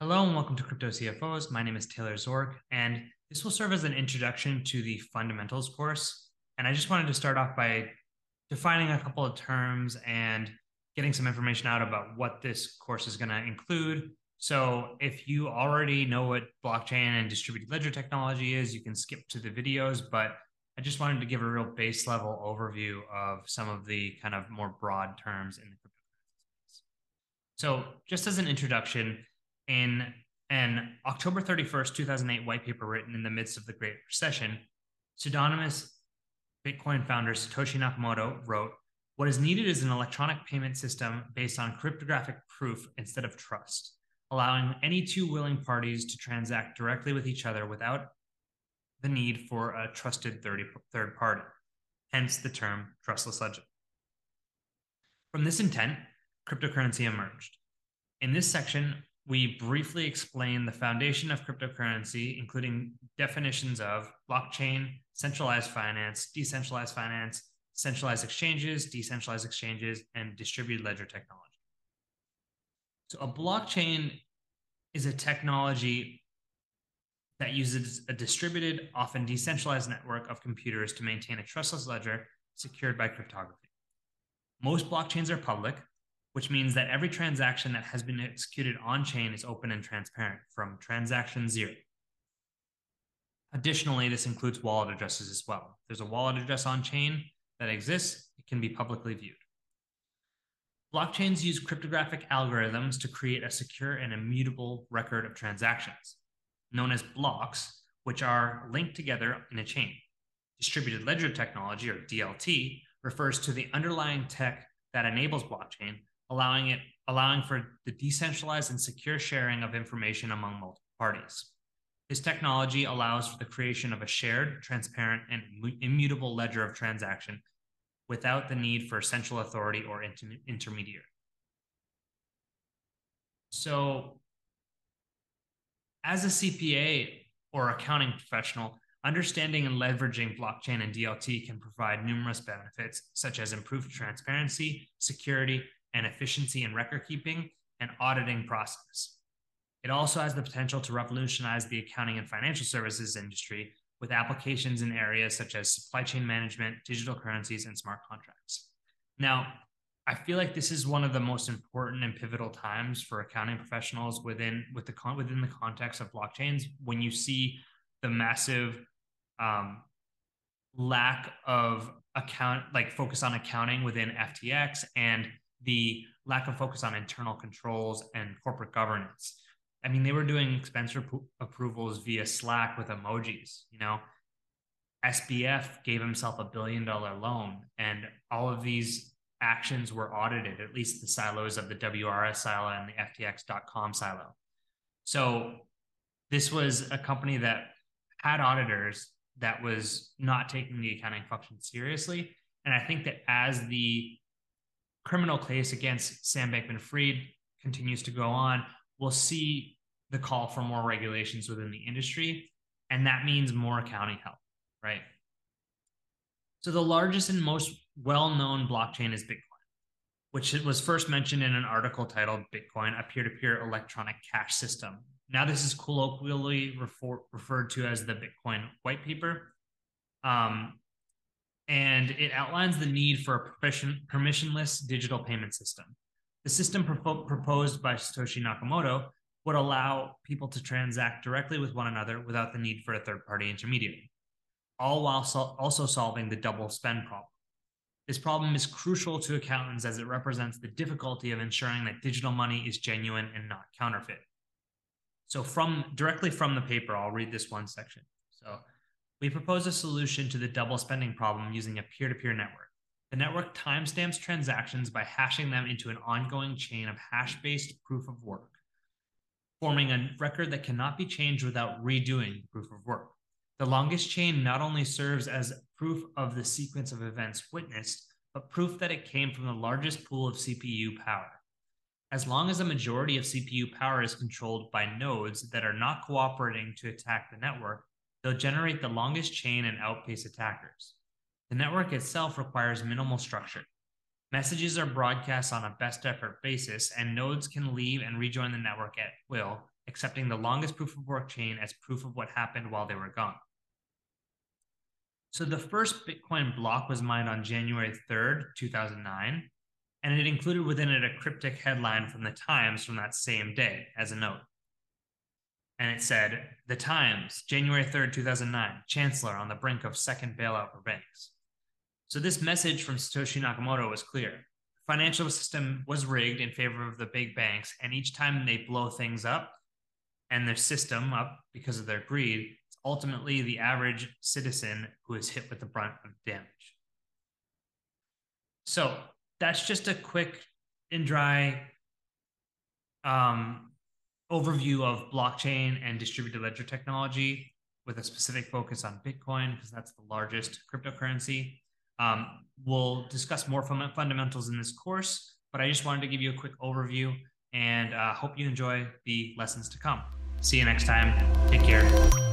Hello and welcome to Crypto CFOs. My name is Taylor Zork, and this will serve as an introduction to the fundamentals course. And I just wanted to start off by defining a couple of terms and getting some information out about what this course is going to include. So, if you already know what blockchain and distributed ledger technology is, you can skip to the videos. But I just wanted to give a real base level overview of some of the kind of more broad terms in the cryptocurrency space. So, just as an introduction, in an October 31st, 2008 white paper written in the midst of the Great Recession, pseudonymous Bitcoin founder Satoshi Nakamoto wrote, What is needed is an electronic payment system based on cryptographic proof instead of trust, allowing any two willing parties to transact directly with each other without the need for a trusted third party, hence the term trustless ledger. From this intent, cryptocurrency emerged. In this section, we briefly explain the foundation of cryptocurrency, including definitions of blockchain, centralized finance, decentralized finance, centralized exchanges, decentralized exchanges, and distributed ledger technology. So, a blockchain is a technology that uses a distributed, often decentralized network of computers to maintain a trustless ledger secured by cryptography. Most blockchains are public, which means that every transaction that has been executed on chain is open and transparent from transaction zero. Additionally, this includes wallet addresses as well. There's a wallet address on chain that exists, it can be publicly viewed. Blockchains use cryptographic algorithms to create a secure and immutable record of transactions, known as blocks, which are linked together in a chain. Distributed ledger technology, or DLT, refers to the underlying tech that enables blockchain allowing it allowing for the decentralized and secure sharing of information among multiple parties. This technology allows for the creation of a shared, transparent, and immutable ledger of transaction without the need for central authority or inter intermediary. So, as a CPA or accounting professional, understanding and leveraging blockchain and DLT can provide numerous benefits, such as improved transparency, security, and efficiency in record keeping and auditing process. It also has the potential to revolutionize the accounting and financial services industry with applications in areas such as supply chain management, digital currencies, and smart contracts. Now, I feel like this is one of the most important and pivotal times for accounting professionals within with the within the context of blockchains when you see the massive um, lack of account like focus on accounting within FTX and the lack of focus on internal controls and corporate governance. I mean, they were doing expense rep- approvals via Slack with emojis. You know, SBF gave himself a billion dollar loan, and all of these actions were audited, at least the silos of the WRS silo and the FTX.com silo. So, this was a company that had auditors that was not taking the accounting function seriously. And I think that as the criminal case against Sam Bankman Fried continues to go on, we'll see the call for more regulations within the industry. And that means more accounting help, right? So the largest and most well known blockchain is Bitcoin, which was first mentioned in an article titled Bitcoin, a peer to peer electronic cash system. Now, this is colloquially refer- referred to as the Bitcoin white paper. Um, and it outlines the need for a permissionless digital payment system. The system pro- proposed by Satoshi Nakamoto would allow people to transact directly with one another without the need for a third party intermediary, all while sol- also solving the double spend problem. This problem is crucial to accountants as it represents the difficulty of ensuring that digital money is genuine and not counterfeit. So, from directly from the paper, I'll read this one section. So, we propose a solution to the double spending problem using a peer to peer network. The network timestamps transactions by hashing them into an ongoing chain of hash based proof of work, forming a record that cannot be changed without redoing proof of work. The longest chain not only serves as proof of the sequence of events witnessed, but proof that it came from the largest pool of CPU power. As long as a majority of CPU power is controlled by nodes that are not cooperating to attack the network, They'll generate the longest chain and outpace attackers. The network itself requires minimal structure. Messages are broadcast on a best effort basis, and nodes can leave and rejoin the network at will accepting the longest proof of work chain as proof of what happened while they were gone. So the first Bitcoin block was mined on January 3rd, 2009, and it included within it a cryptic headline from the Times from that same day as a note. And it said, The Times, January 3rd, 2009, Chancellor on the brink of second bailout for banks. So this message from Satoshi Nakamoto was clear. The financial system was rigged in favor of the big banks, and each time they blow things up and their system up because of their greed, it's ultimately the average citizen who is hit with the brunt of damage. So that's just a quick and dry um, overview of blockchain and distributed ledger technology with a specific focus on Bitcoin because that's the largest cryptocurrency. Um, we'll discuss more fundamentals in this course, but I just wanted to give you a quick overview and uh, hope you enjoy the lessons to come. See you next time. Take care.